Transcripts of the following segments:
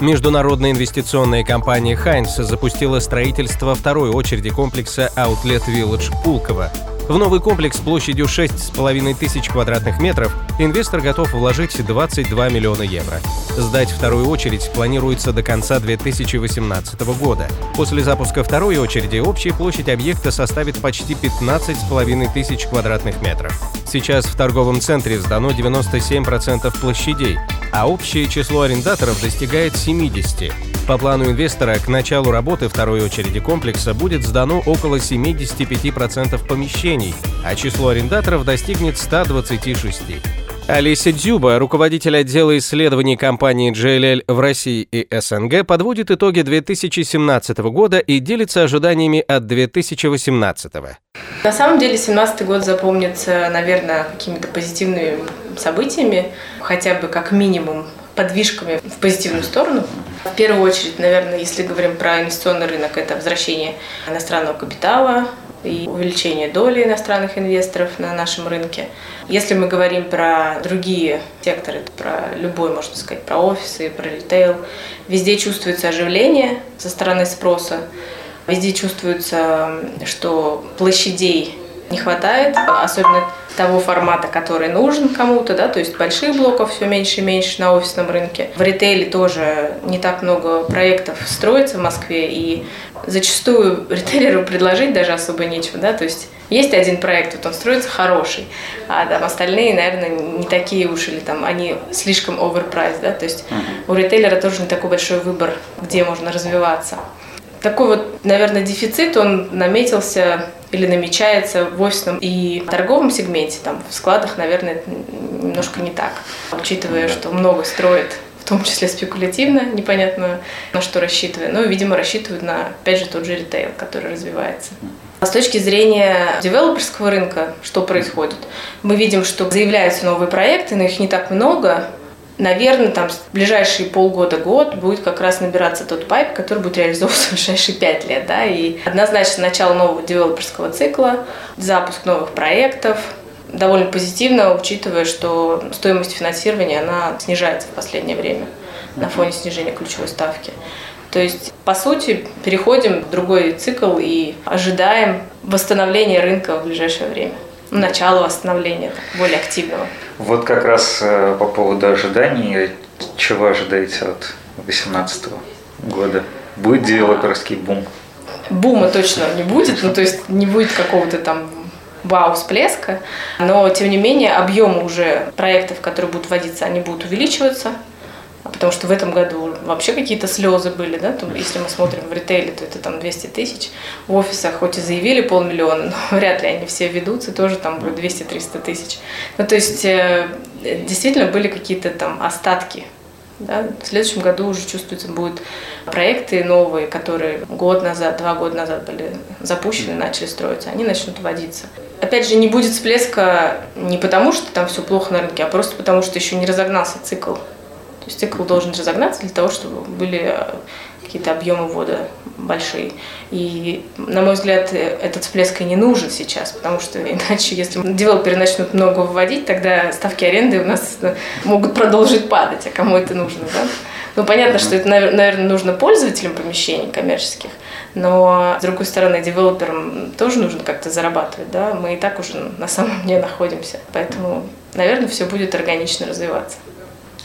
Международная инвестиционная компания «Хайнс» запустила строительство второй очереди комплекса Outlet Village Пулково. В новый комплекс площадью 6,5 тысяч квадратных метров инвестор готов вложить 22 миллиона евро. Сдать вторую очередь планируется до конца 2018 года. После запуска второй очереди общая площадь объекта составит почти 15,5 тысяч квадратных метров. Сейчас в торговом центре сдано 97% площадей, а общее число арендаторов достигает 70. По плану инвестора, к началу работы второй очереди комплекса будет сдано около 75% помещений, а число арендаторов достигнет 126. Алиса Дзюба, руководитель отдела исследований компании JLL в России и СНГ, подводит итоги 2017 года и делится ожиданиями от 2018. На самом деле 2017 год запомнится, наверное, какими-то позитивными событиями, хотя бы как минимум подвижками в позитивную сторону. В первую очередь, наверное, если говорим про инвестиционный рынок, это возвращение иностранного капитала, и увеличение доли иностранных инвесторов на нашем рынке. Если мы говорим про другие секторы, про любой, можно сказать, про офисы, про ритейл, везде чувствуется оживление со стороны спроса, везде чувствуется, что площадей не хватает, особенно того формата, который нужен кому-то, да, то есть больших блоков все меньше и меньше на офисном рынке. В ритейле тоже не так много проектов строится в Москве, и зачастую ритейлеру предложить даже особо нечего, да, то есть есть один проект, вот он строится хороший, а там остальные, наверное, не такие уж, или там они слишком overpriced, да, то есть у ритейлера тоже не такой большой выбор, где можно развиваться. Такой вот, наверное, дефицит, он наметился или намечается в офисном и торговом сегменте, там в складах, наверное, немножко не так, учитывая, что много строят в том числе спекулятивно, непонятно на что рассчитывая, но, видимо, рассчитывают на, опять же, тот же ритейл, который развивается. А с точки зрения девелоперского рынка, что происходит? Мы видим, что заявляются новые проекты, но их не так много, наверное, там в ближайшие полгода-год будет как раз набираться тот пайп, который будет реализовываться в ближайшие пять лет. Да? И однозначно начало нового девелоперского цикла, запуск новых проектов, довольно позитивно, учитывая, что стоимость финансирования она снижается в последнее время на фоне снижения ключевой ставки. То есть, по сути, переходим в другой цикл и ожидаем восстановления рынка в ближайшее время. Начало восстановления более активного. Вот как раз э, по поводу ожиданий, чего ожидаете от 2018 года? Будет девелоперский бум? Бума точно не будет, ну то есть не будет какого-то там вау всплеска, но тем не менее объемы уже проектов, которые будут вводиться, они будут увеличиваться, потому что в этом году вообще какие-то слезы были, да, там, если мы смотрим в ритейле, то это там 200 тысяч, в офисах хоть и заявили полмиллиона, но вряд ли они все ведутся, тоже там будет 200-300 тысяч. Ну, то есть э, действительно были какие-то там остатки да? В следующем году уже чувствуется, будут проекты новые, которые год назад, два года назад были запущены, начали строиться, они начнут вводиться. Опять же, не будет всплеска не потому, что там все плохо на рынке, а просто потому, что еще не разогнался цикл. То есть цикл должен разогнаться для того, чтобы были э, какие-то объемы вода большие. И, на мой взгляд, этот всплеск и не нужен сейчас, потому что иначе, если девелоперы начнут много вводить, тогда ставки аренды у нас э, могут продолжить падать, а кому это нужно, да? Ну, понятно, что это, наверное, нужно пользователям помещений коммерческих, но, с другой стороны, девелоперам тоже нужно как-то зарабатывать, да? Мы и так уже на самом дне находимся, поэтому, наверное, все будет органично развиваться.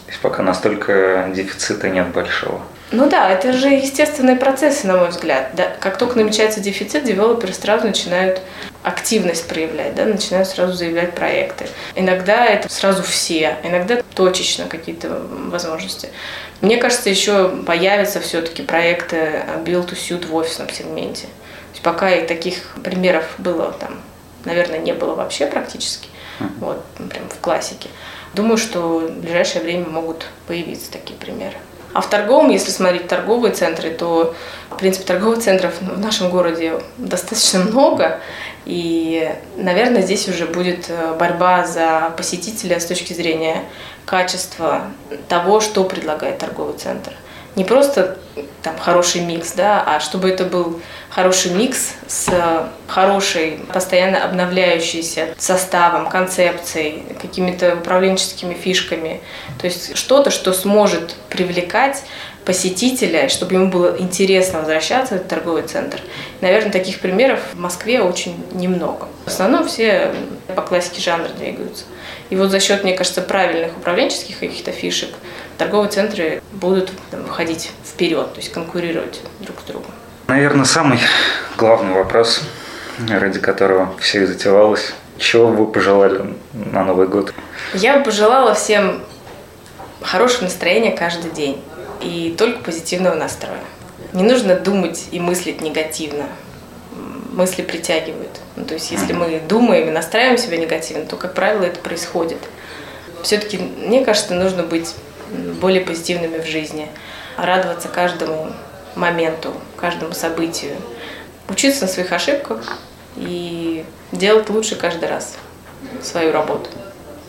То есть пока настолько дефицита нет большого. Ну да, это же естественные процессы, на мой взгляд. Да, как только намечается дефицит, девелоперы сразу начинают активность проявлять, да, начинают сразу заявлять проекты. Иногда это сразу все, иногда точечно какие-то возможности. Мне кажется, еще появятся все-таки проекты build to suit в офисном сегменте. То есть пока и таких примеров было там, наверное, не было вообще практически. Вот, прям в классике. Думаю, что в ближайшее время могут появиться такие примеры. А в торговом, если смотреть торговые центры, то, в принципе, торговых центров в нашем городе достаточно много. И, наверное, здесь уже будет э, борьба за посетителя с точки зрения качества того, что предлагает торговый центр. Не просто там хороший микс, да, а чтобы это был хороший микс с хорошей, постоянно обновляющейся составом, концепцией, какими-то управленческими фишками. То есть что-то, что сможет привлекать посетителя, чтобы ему было интересно возвращаться в этот торговый центр. Наверное, таких примеров в Москве очень немного. В основном все по классике жанра двигаются. И вот за счет, мне кажется, правильных управленческих каких-то фишек торговые центры будут выходить вперед, то есть конкурировать друг с другом. Наверное, самый главный вопрос, ради которого все и затевалось. Чего вы пожелали на Новый год? Я бы пожелала всем хорошего настроения каждый день и только позитивного настроя. Не нужно думать и мыслить негативно. Мысли притягивают. Ну, то есть, если мы думаем и настраиваем себя негативно, то, как правило, это происходит. Все-таки, мне кажется, нужно быть более позитивными в жизни, радоваться каждому моменту, каждому событию, учиться на своих ошибках и делать лучше каждый раз свою работу.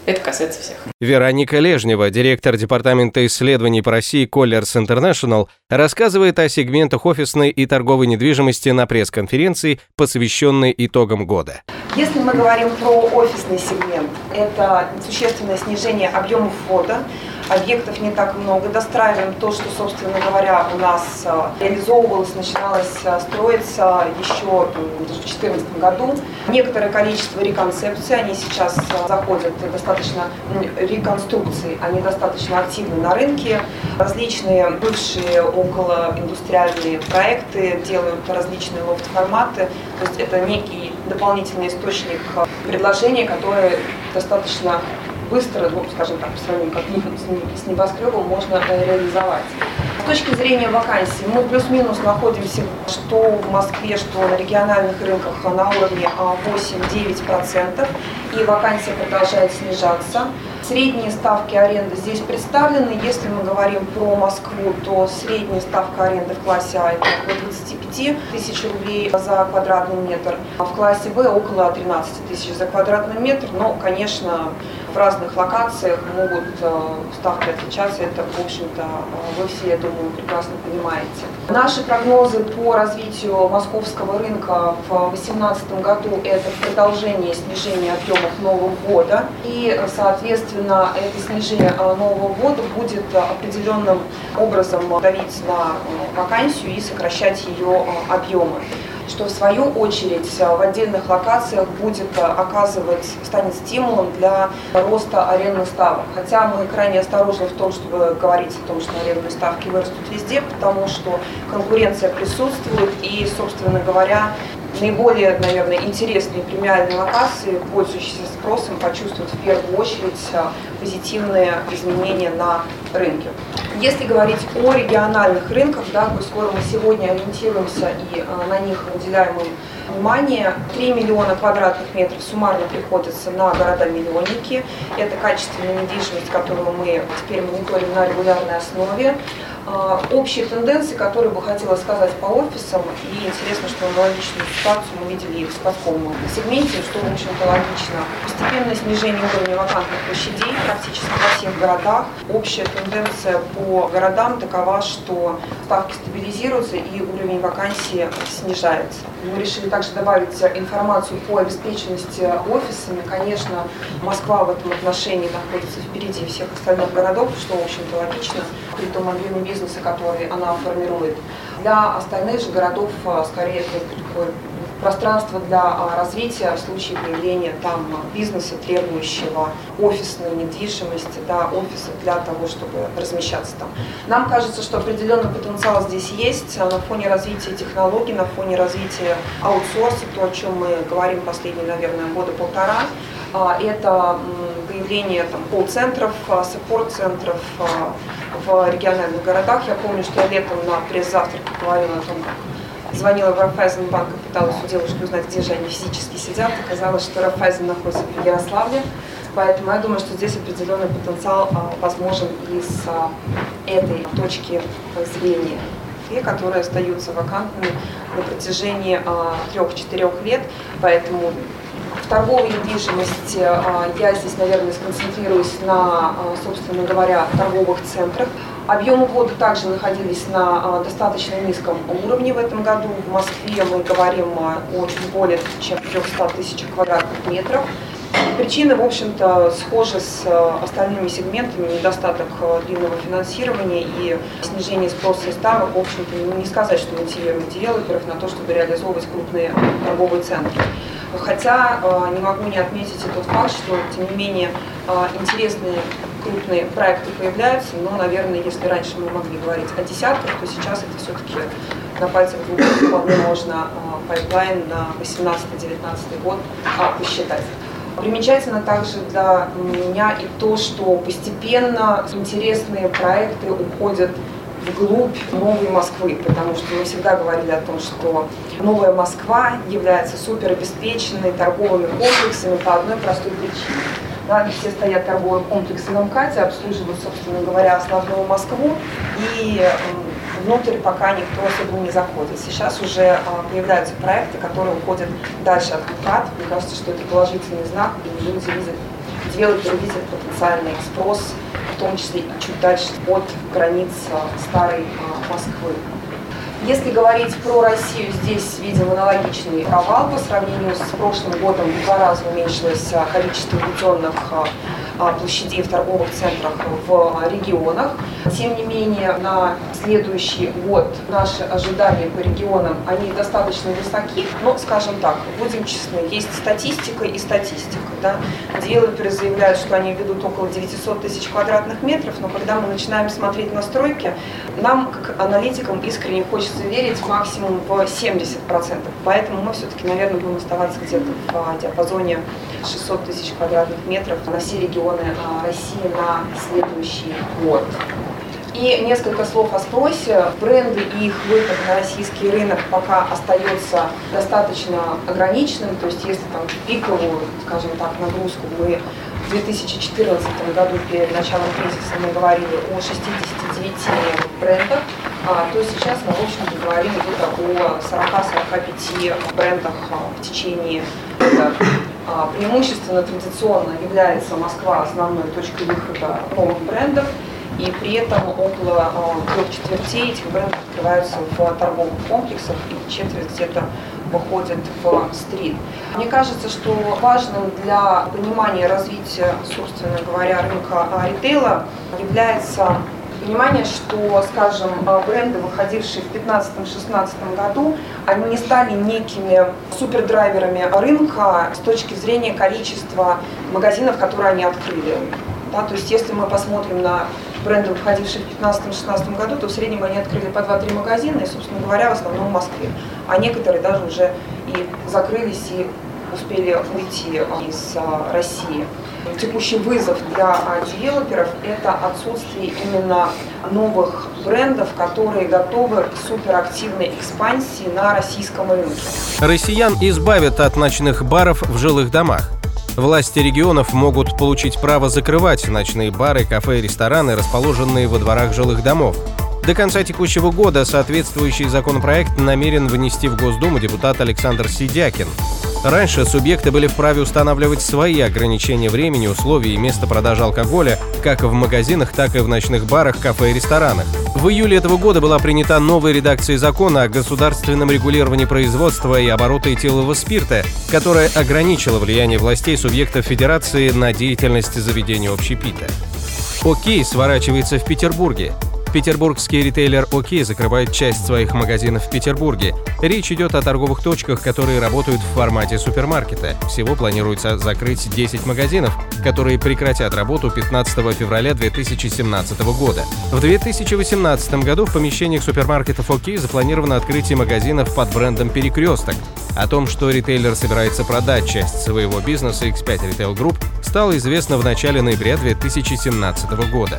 Это касается всех. Вероника Лежнева, директор Департамента исследований по России Colliers International, рассказывает о сегментах офисной и торговой недвижимости на пресс-конференции, посвященной итогам года. Если мы говорим про офисный сегмент, это существенное снижение объемов ввода, объектов не так много. Достраиваем то, что, собственно говоря, у нас э, реализовывалось, начиналось э, строиться еще в 2014 году. Некоторое количество реконцепций, они сейчас э, заходят достаточно, реконструкции, они достаточно активны на рынке. Различные бывшие околоиндустриальные проекты делают различные лофт-форматы. То есть это некий дополнительный источник предложения, которые достаточно быстро, ну, скажем так, по сравнению как с небоскребом, можно э, реализовать. С точки зрения вакансий, мы плюс-минус находимся что в Москве, что на региональных рынках на уровне 8-9%, и вакансия продолжает снижаться. Средние ставки аренды здесь представлены. Если мы говорим про Москву, то средняя ставка аренды в классе А это около 25 тысяч рублей за квадратный метр, а в классе Б около 13 тысяч за квадратный метр. Но, конечно, разных локациях могут э, ставки отличаться. Это, в общем-то, э, вы все, я думаю, прекрасно понимаете. Наши прогнозы по развитию московского рынка в 2018 году – это продолжение снижения объемов нового года. И, соответственно, это снижение э, нового года будет определенным образом давить на вакансию и сокращать ее объемы что в свою очередь в отдельных локациях будет оказывать, станет стимулом для роста арендных ставок. Хотя мы крайне осторожны в том, чтобы говорить о том, что арендные ставки вырастут везде, потому что конкуренция присутствует и, собственно говоря, наиболее, наверное, интересные премиальные локации, пользующиеся спросом, почувствуют в первую очередь а, позитивные изменения на рынке. Если говорить о региональных рынках, да, скоро мы сегодня ориентируемся и а, на них уделяем им внимание, 3 миллиона квадратных метров суммарно приходится на города-миллионники. Это качественная недвижимость, которую мы теперь мониторим на регулярной основе. А, общие тенденции, которые бы хотела сказать по офисам, и интересно, что аналогичную ситуацию мы видели и в складском сегменте, что, в общем-то, логично. Постепенное снижение уровня вакантных площадей практически во всех городах. Общая тенденция по городам такова, что ставки стабилизируются и уровень вакансии снижается. Мы решили также добавить информацию по обеспеченности офисами. Конечно, Москва в этом отношении находится впереди всех остальных городов, что, в общем-то, логично при том объеме бизнеса, который она формирует. Для остальных же городов а, скорее это такое пространство для а, развития в случае появления там бизнеса, требующего офисной недвижимости, да, офиса для того, чтобы размещаться там. Нам кажется, что определенный потенциал здесь есть а, на фоне развития технологий, на фоне развития аутсорса, то, о чем мы говорим последние, наверное, года полтора. Это появление там, колл-центров, саппорт-центров, в региональных городах. Я помню, что я летом на пресс-завтраке говорила о том, как звонила в Рафайзенбанк и пыталась у девушки узнать, где же они физически сидят. Оказалось, что Рафайзен находится в Ярославле. Поэтому я думаю, что здесь определенный потенциал а, возможен и с а, этой точки зрения и которые остаются вакантными на протяжении трех-четырех лет. Поэтому торговой недвижимости я здесь, наверное, сконцентрируюсь на, собственно говоря, торговых центрах. Объемы воды также находились на достаточно низком уровне в этом году. В Москве мы говорим о чуть более чем 300 тысячах квадратных метров. Причины, в общем-то, схожи с остальными сегментами, недостаток длинного финансирования и снижение спроса и ставок, в общем-то, не сказать, что мотивирует девелоперов на то, чтобы реализовывать крупные торговые центры. Хотя э, не могу не отметить и тот факт, что, тем не менее, интересные крупные проекты появляются, но, наверное, если раньше мы могли говорить о десятках, то сейчас это все-таки на пальцах двух вполне можно pipeline на 18-19 год посчитать. Примечательно также для меня и то, что постепенно интересные проекты уходят вглубь новой Москвы, потому что мы всегда говорили о том, что новая Москва является суперобеспеченной торговыми комплексами по одной простой причине. Да, все стоят торговые комплексы в МКАДе, обслуживают, собственно говоря, основную Москву, и внутрь пока никто особо не заходит. Сейчас уже а, появляются проекты, которые уходят дальше от МКАД. Мне кажется, что это положительный знак, и люди видят, девелоперы видят потенциальный спрос, в том числе и чуть дальше от границ а, старой а, Москвы. Если говорить про Россию, здесь видим аналогичный провал по сравнению с прошлым годом. В два раза уменьшилось количество введенных а, площадей в торговых центрах в регионах. Тем не менее, на следующий год наши ожидания по регионам, они достаточно высоки, но, скажем так, будем честны, есть статистика и статистика. Да? Девелоперы заявляют, что они ведут около 900 тысяч квадратных метров, но когда мы начинаем смотреть настройки, нам, как аналитикам, искренне хочется верить максимум в 70%. Поэтому мы все-таки, наверное, будем оставаться где-то в диапазоне 600 тысяч квадратных метров на все регионы а, России на следующий год. И несколько слов о спросе. Бренды и их выход на российский рынок пока остается достаточно ограниченным. То есть если там пиковую, скажем так, нагрузку мы в 2014 году перед началом кризиса мы говорили о 69 брендах, а, то сейчас мы, в общем-то, говорим где-то о 40-45 брендах а, в течение. А, преимущественно традиционно является Москва основной точкой выхода новых брендов, и при этом около трех четвертей этих брендов открываются в торговых комплексах, и четверть где-то выходит в стрит. Мне кажется, что важным для понимания развития, собственно говоря, рынка ритейла является понимание, что, скажем, бренды, выходившие в 2015-2016 году, они не стали некими супердрайверами рынка с точки зрения количества магазинов, которые они открыли. Да, то есть если мы посмотрим на бренды, выходившие в 2015-2016 году, то в среднем они открыли по 2-3 магазина, и, собственно говоря, в основном в Москве. А некоторые даже уже и закрылись, и успели уйти из а, России. Текущий вызов для а, девелоперов – это отсутствие именно новых брендов, которые готовы к суперактивной экспансии на российском рынке. Россиян избавят от ночных баров в жилых домах. Власти регионов могут получить право закрывать ночные бары, кафе и рестораны, расположенные во дворах жилых домов. До конца текущего года соответствующий законопроект намерен внести в Госдуму депутат Александр Сидякин. Раньше субъекты были вправе устанавливать свои ограничения времени, условий и места продажи алкоголя как в магазинах, так и в ночных барах, кафе и ресторанах. В июле этого года была принята новая редакция закона о государственном регулировании производства и оборота этилового спирта, которая ограничила влияние властей субъектов федерации на деятельность заведения общепита. Окей сворачивается в Петербурге. Петербургский ритейлер ОК закрывает часть своих магазинов в Петербурге. Речь идет о торговых точках, которые работают в формате супермаркета. Всего планируется закрыть 10 магазинов, которые прекратят работу 15 февраля 2017 года. В 2018 году в помещениях супермаркетов ОК запланировано открытие магазинов под брендом «Перекресток». О том, что ритейлер собирается продать часть своего бизнеса X5 Retail Group, стало известно в начале ноября 2017 года.